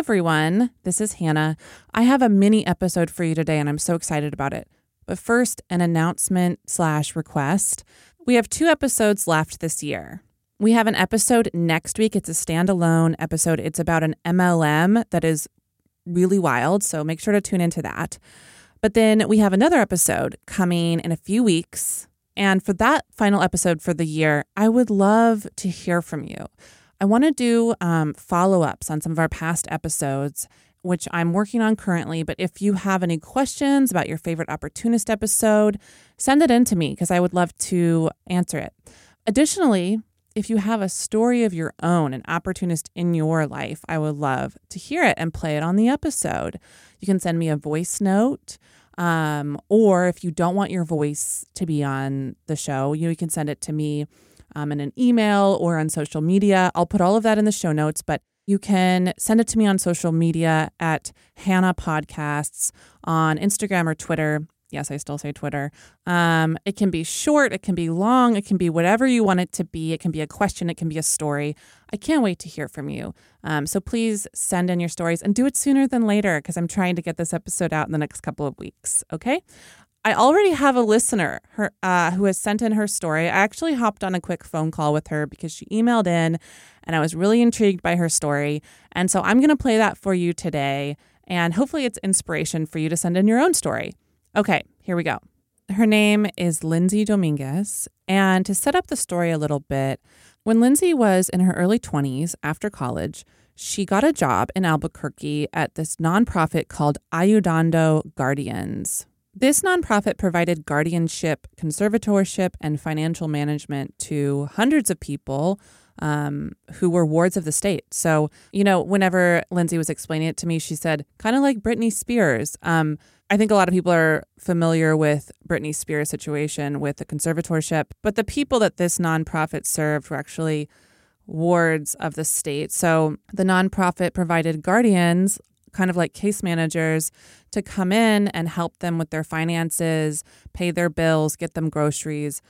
everyone. This is Hannah. I have a mini episode for you today, and I'm so excited about it. But first, an announcement slash request. We have two episodes left this year. We have an episode next week. It's a standalone episode. It's about an MLM that is really wild. So make sure to tune into that. But then we have another episode coming in a few weeks. And for that final episode for the year, I would love to hear from you. I want to do um, follow ups on some of our past episodes, which I'm working on currently. But if you have any questions about your favorite opportunist episode, send it in to me because I would love to answer it. Additionally, if you have a story of your own, an opportunist in your life, I would love to hear it and play it on the episode. You can send me a voice note. Um, or if you don't want your voice to be on the show, you, know, you can send it to me um, in an email or on social media. I'll put all of that in the show notes, but you can send it to me on social media at Hannah Podcasts on Instagram or Twitter. Yes, I still say Twitter. Um, it can be short, it can be long, it can be whatever you want it to be. It can be a question, it can be a story. I can't wait to hear from you. Um, so please send in your stories and do it sooner than later because I'm trying to get this episode out in the next couple of weeks. Okay. I already have a listener her, uh, who has sent in her story. I actually hopped on a quick phone call with her because she emailed in and I was really intrigued by her story. And so I'm going to play that for you today. And hopefully, it's inspiration for you to send in your own story. Okay, here we go. Her name is Lindsey Dominguez. And to set up the story a little bit, when Lindsey was in her early 20s after college, she got a job in Albuquerque at this nonprofit called Ayudando Guardians. This nonprofit provided guardianship, conservatorship, and financial management to hundreds of people um, who were wards of the state. So, you know, whenever Lindsey was explaining it to me, she said, kind of like Britney Spears. Um, I think a lot of people are familiar with Britney Spears' situation with the conservatorship, but the people that this nonprofit served were actually wards of the state. So the nonprofit provided guardians kind of like case managers to come in and help them with their finances, pay their bills, get them groceries,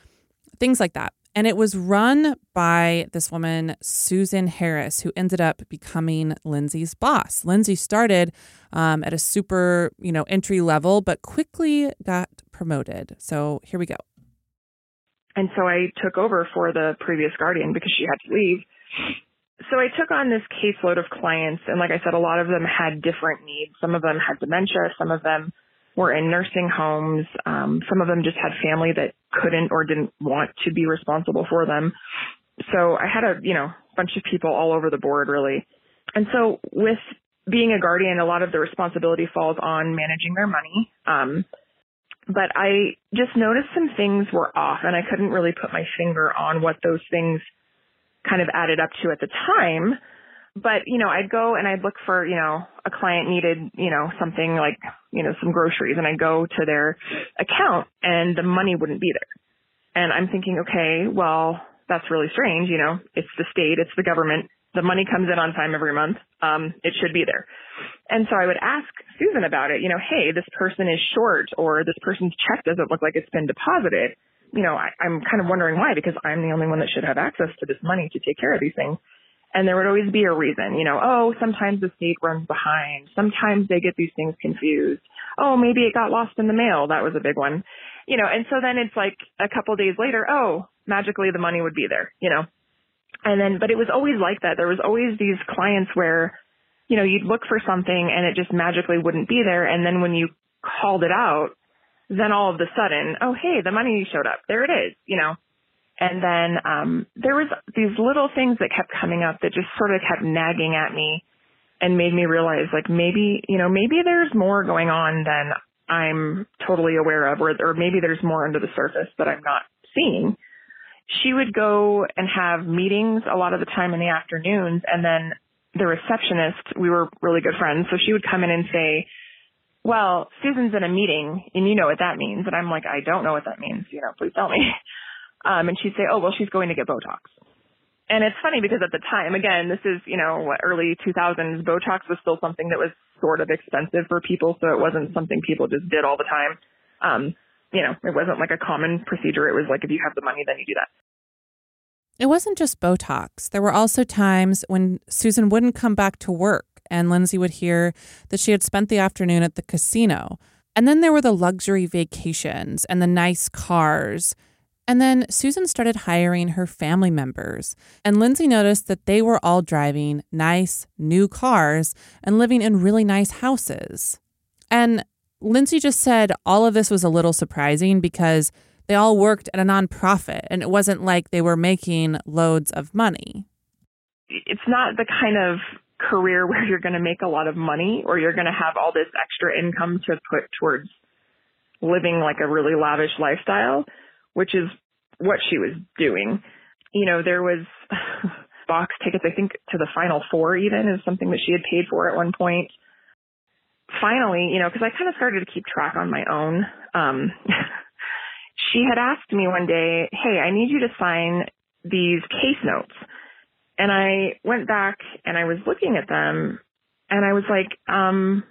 things like that. And it was run by this woman, Susan Harris, who ended up becoming Lindsey's boss. Lindsey started um, at a super, you know, entry level, but quickly got promoted. So here we go. And so I took over for the previous guardian because she had to leave. So I took on this caseload of clients, and like I said, a lot of them had different needs. Some of them had dementia, some of them were in nursing homes, um, some of them just had family that couldn't or didn't want to be responsible for them. So I had a you know bunch of people all over the board really, and so with being a guardian, a lot of the responsibility falls on managing their money. Um, but I just noticed some things were off, and I couldn't really put my finger on what those things kind of added up to at the time. But, you know, I'd go and I'd look for, you know, a client needed, you know, something like, you know, some groceries and I'd go to their account and the money wouldn't be there. And I'm thinking, okay, well, that's really strange. You know, it's the state, it's the government. The money comes in on time every month. Um, it should be there. And so I would ask Susan about it, you know, hey, this person is short or this person's check doesn't look like it's been deposited you know, I, I'm kind of wondering why because I'm the only one that should have access to this money to take care of these things. And there would always be a reason, you know, oh, sometimes the state runs behind. Sometimes they get these things confused. Oh, maybe it got lost in the mail. That was a big one. You know, and so then it's like a couple days later, oh, magically the money would be there, you know. And then, but it was always like that. There was always these clients where, you know, you'd look for something and it just magically wouldn't be there. And then when you called it out, then all of a sudden, oh, hey, the money showed up. There it is, you know. And then um, there was these little things that kept coming up that just sort of kept nagging at me and made me realize like maybe, you know, maybe there's more going on than I'm totally aware of or, or maybe there's more under the surface that I'm not seeing. She would go and have meetings a lot of the time in the afternoons and then the receptionist, we were really good friends, so she would come in and say, well, Susan's in a meeting and you know what that means. And I'm like, I don't know what that means. You know, please tell me. Um, and she'd say, oh, well, she's going to get Botox. And it's funny because at the time, again, this is, you know, what, early 2000s, Botox was still something that was sort of expensive for people. So it wasn't something people just did all the time. Um, you know, it wasn't like a common procedure. It was like, if you have the money, then you do that. It wasn't just Botox. There were also times when Susan wouldn't come back to work and Lindsey would hear that she had spent the afternoon at the casino. And then there were the luxury vacations and the nice cars. And then Susan started hiring her family members. And Lindsey noticed that they were all driving nice, new cars and living in really nice houses. And Lindsey just said all of this was a little surprising because they all worked at a nonprofit and it wasn't like they were making loads of money. It's not the kind of career where you're going to make a lot of money or you're going to have all this extra income to put towards living like a really lavish lifestyle, which is what she was doing. You know, there was box tickets, I think to the final four even is something that she had paid for at one point. Finally, you know, cause I kind of started to keep track on my own. Um, she had asked me one day, Hey, I need you to sign these case notes. And I went back and I was looking at them and I was like, um,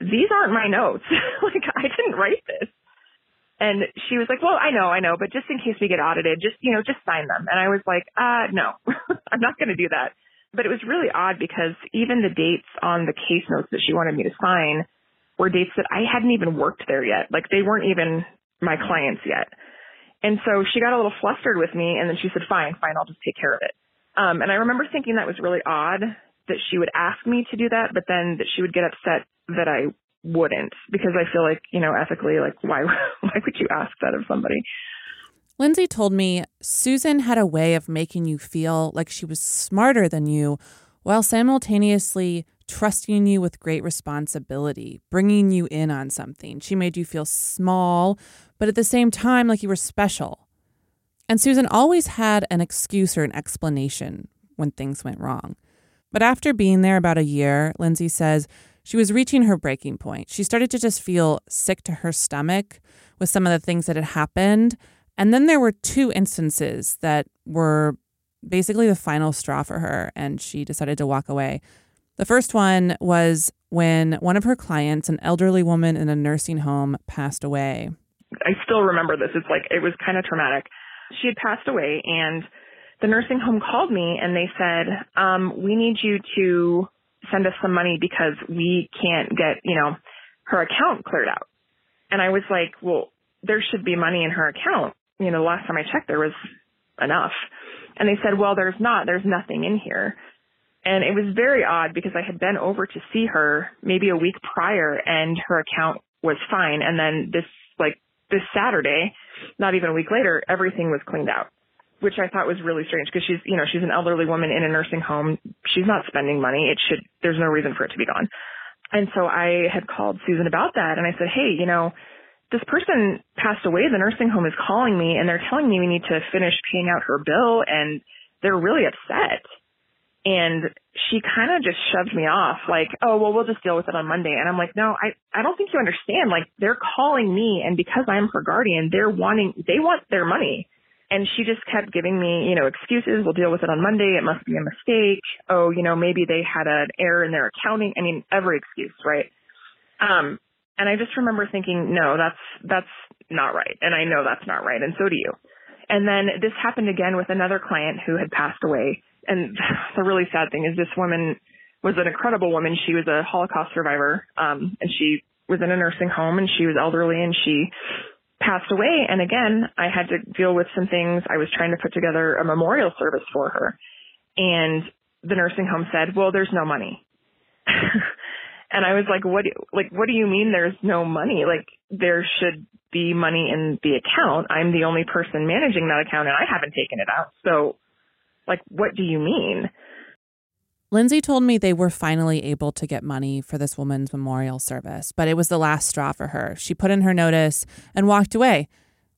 these aren't my notes. like I didn't write this. And she was like, well, I know, I know, but just in case we get audited, just, you know, just sign them. And I was like, uh, no, I'm not going to do that. But it was really odd because even the dates on the case notes that she wanted me to sign were dates that I hadn't even worked there yet. Like they weren't even my clients yet. And so she got a little flustered with me and then she said, fine, fine, I'll just take care of it. Um, and I remember thinking that was really odd that she would ask me to do that, but then that she would get upset that I wouldn't because I feel like, you know, ethically, like why why would you ask that of somebody? Lindsey told me Susan had a way of making you feel like she was smarter than you while simultaneously trusting you with great responsibility, bringing you in on something. She made you feel small, but at the same time, like you were special. And Susan always had an excuse or an explanation when things went wrong. But after being there about a year, Lindsey says she was reaching her breaking point. She started to just feel sick to her stomach with some of the things that had happened. And then there were two instances that were basically the final straw for her, and she decided to walk away. The first one was when one of her clients, an elderly woman in a nursing home, passed away. I still remember this. It's like it was kind of traumatic she had passed away and the nursing home called me and they said, um, we need you to send us some money because we can't get, you know, her account cleared out. And I was like, well, there should be money in her account. You know, the last time I checked, there was enough. And they said, well, there's not, there's nothing in here. And it was very odd because I had been over to see her maybe a week prior and her account was fine. And then this, like, this Saturday, not even a week later, everything was cleaned out, which I thought was really strange because she's, you know, she's an elderly woman in a nursing home. She's not spending money. It should, there's no reason for it to be gone. And so I had called Susan about that and I said, Hey, you know, this person passed away. The nursing home is calling me and they're telling me we need to finish paying out her bill and they're really upset. And she kind of just shoved me off like, oh, well, we'll just deal with it on Monday. And I'm like, no, I, I don't think you understand. Like they're calling me and because I'm her guardian, they're wanting, they want their money. And she just kept giving me, you know, excuses. We'll deal with it on Monday. It must be a mistake. Oh, you know, maybe they had an error in their accounting. I mean, every excuse, right? Um, and I just remember thinking, no, that's, that's not right. And I know that's not right. And so do you. And then this happened again with another client who had passed away and the really sad thing is this woman was an incredible woman. She was a Holocaust survivor, um, and she was in a nursing home and she was elderly and she passed away. And again, I had to deal with some things. I was trying to put together a memorial service for her. And the nursing home said, well, there's no money. and I was like, what, do, like, what do you mean there's no money? Like, there should be money in the account. I'm the only person managing that account and I haven't taken it out. So like, what do you mean? Lindsey told me they were finally able to get money for this woman's memorial service, but it was the last straw for her. She put in her notice and walked away.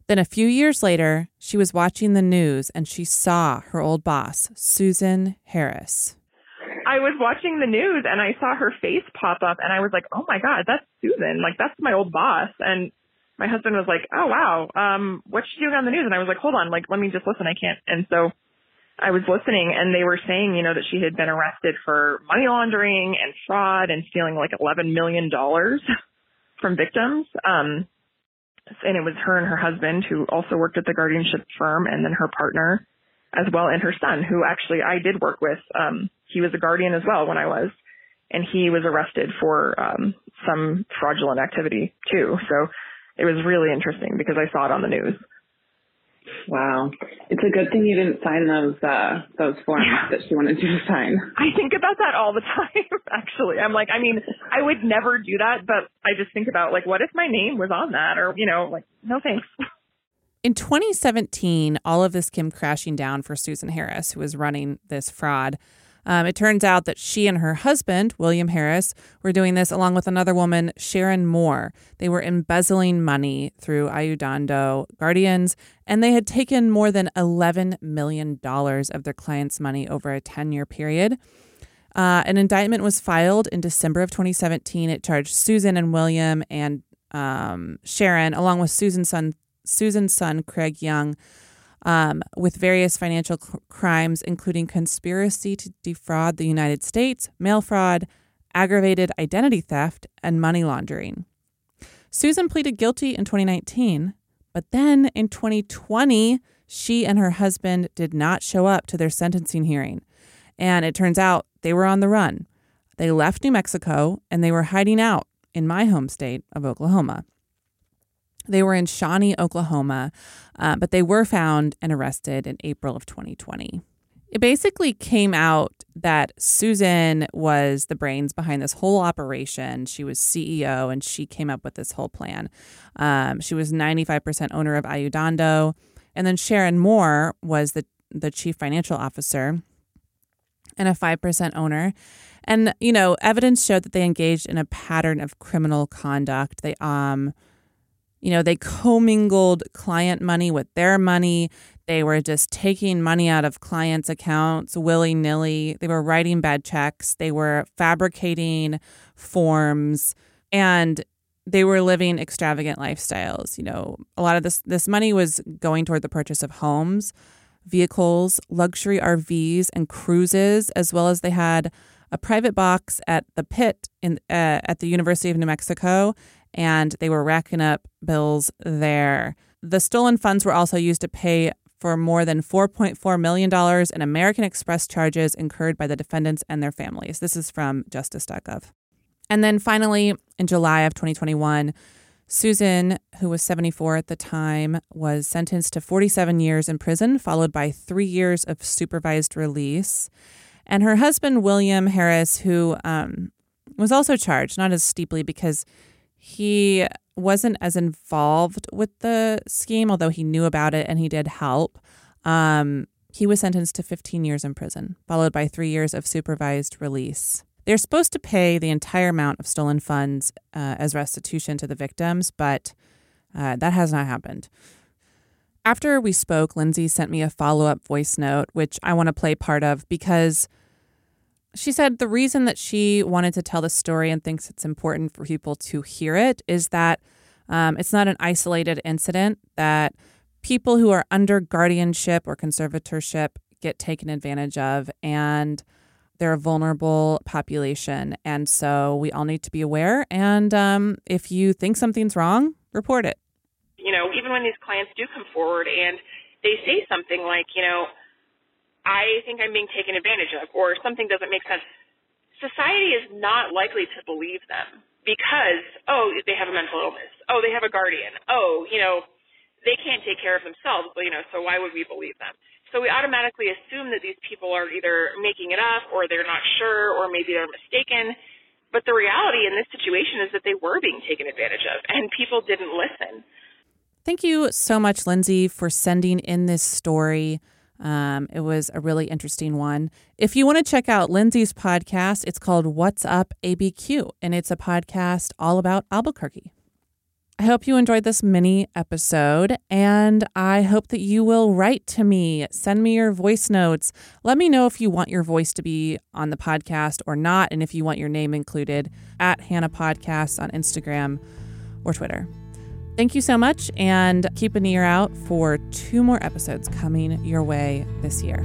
Then a few years later, she was watching the news and she saw her old boss, Susan Harris. I was watching the news and I saw her face pop up and I was like, "Oh my god, that's Susan. Like that's my old boss." And my husband was like, "Oh wow, um what's she doing on the news?" And I was like, "Hold on, like let me just listen. I can't." And so I was listening and they were saying, you know, that she had been arrested for money laundering and fraud and stealing like $11 million from victims. Um, and it was her and her husband who also worked at the guardianship firm and then her partner as well and her son who actually I did work with. Um, he was a guardian as well when I was. and he was arrested for um, some fraudulent activity too. So it was really interesting because I saw it on the news. Wow. It's a good thing you didn't sign those uh those forms yeah. that she wanted you to sign. I think about that all the time actually. I'm like I mean, I would never do that, but I just think about like what if my name was on that or you know, like no thanks. In 2017, all of this came crashing down for Susan Harris, who was running this fraud. Um, it turns out that she and her husband, William Harris, were doing this along with another woman, Sharon Moore. They were embezzling money through Ayudando Guardians, and they had taken more than $11 million of their clients' money over a 10 year period. Uh, an indictment was filed in December of 2017. It charged Susan and William and um, Sharon, along with Susan's son, Susan's son, Craig Young, um, with various financial crimes, including conspiracy to defraud the United States, mail fraud, aggravated identity theft, and money laundering. Susan pleaded guilty in 2019, but then in 2020, she and her husband did not show up to their sentencing hearing. And it turns out they were on the run. They left New Mexico and they were hiding out in my home state of Oklahoma. They were in Shawnee, Oklahoma, uh, but they were found and arrested in April of 2020. It basically came out that Susan was the brains behind this whole operation. She was CEO and she came up with this whole plan. Um, she was 95% owner of Ayudando. And then Sharon Moore was the, the chief financial officer and a 5% owner. And, you know, evidence showed that they engaged in a pattern of criminal conduct. They, um, you know, they commingled client money with their money. They were just taking money out of clients' accounts willy nilly. They were writing bad checks. They were fabricating forms and they were living extravagant lifestyles. You know, a lot of this this money was going toward the purchase of homes, vehicles, luxury RVs, and cruises, as well as they had a private box at the pit in uh, at the University of New Mexico and they were racking up bills there. The stolen funds were also used to pay for more than $4.4 million in American Express charges incurred by the defendants and their families. This is from justice.gov. And then finally, in July of 2021, Susan, who was 74 at the time, was sentenced to 47 years in prison, followed by three years of supervised release. And her husband, William Harris, who um, was also charged, not as steeply because he wasn't as involved with the scheme, although he knew about it and he did help. Um, he was sentenced to 15 years in prison, followed by three years of supervised release. They're supposed to pay the entire amount of stolen funds uh, as restitution to the victims, but uh, that has not happened. After we spoke, Lindsey sent me a follow up voice note, which I want to play part of because she said the reason that she wanted to tell the story and thinks it's important for people to hear it is that um, it's not an isolated incident, that people who are under guardianship or conservatorship get taken advantage of, and they're a vulnerable population. And so we all need to be aware. And um, if you think something's wrong, report it. You know, even when these clients do come forward and they say something like, you know, I think I'm being taken advantage of, or something doesn't make sense. Society is not likely to believe them because, oh, they have a mental illness. Oh, they have a guardian. Oh, you know, they can't take care of themselves, you know, so why would we believe them? So we automatically assume that these people are either making it up or they're not sure or maybe they're mistaken. But the reality in this situation is that they were being taken advantage of and people didn't listen. Thank you so much, Lindsey, for sending in this story. Um, it was a really interesting one. If you want to check out Lindsey's podcast, it's called What's Up ABQ, and it's a podcast all about Albuquerque. I hope you enjoyed this mini episode, and I hope that you will write to me. Send me your voice notes. Let me know if you want your voice to be on the podcast or not, and if you want your name included at Hannah Podcasts on Instagram or Twitter. Thank you so much, and keep an ear out for two more episodes coming your way this year.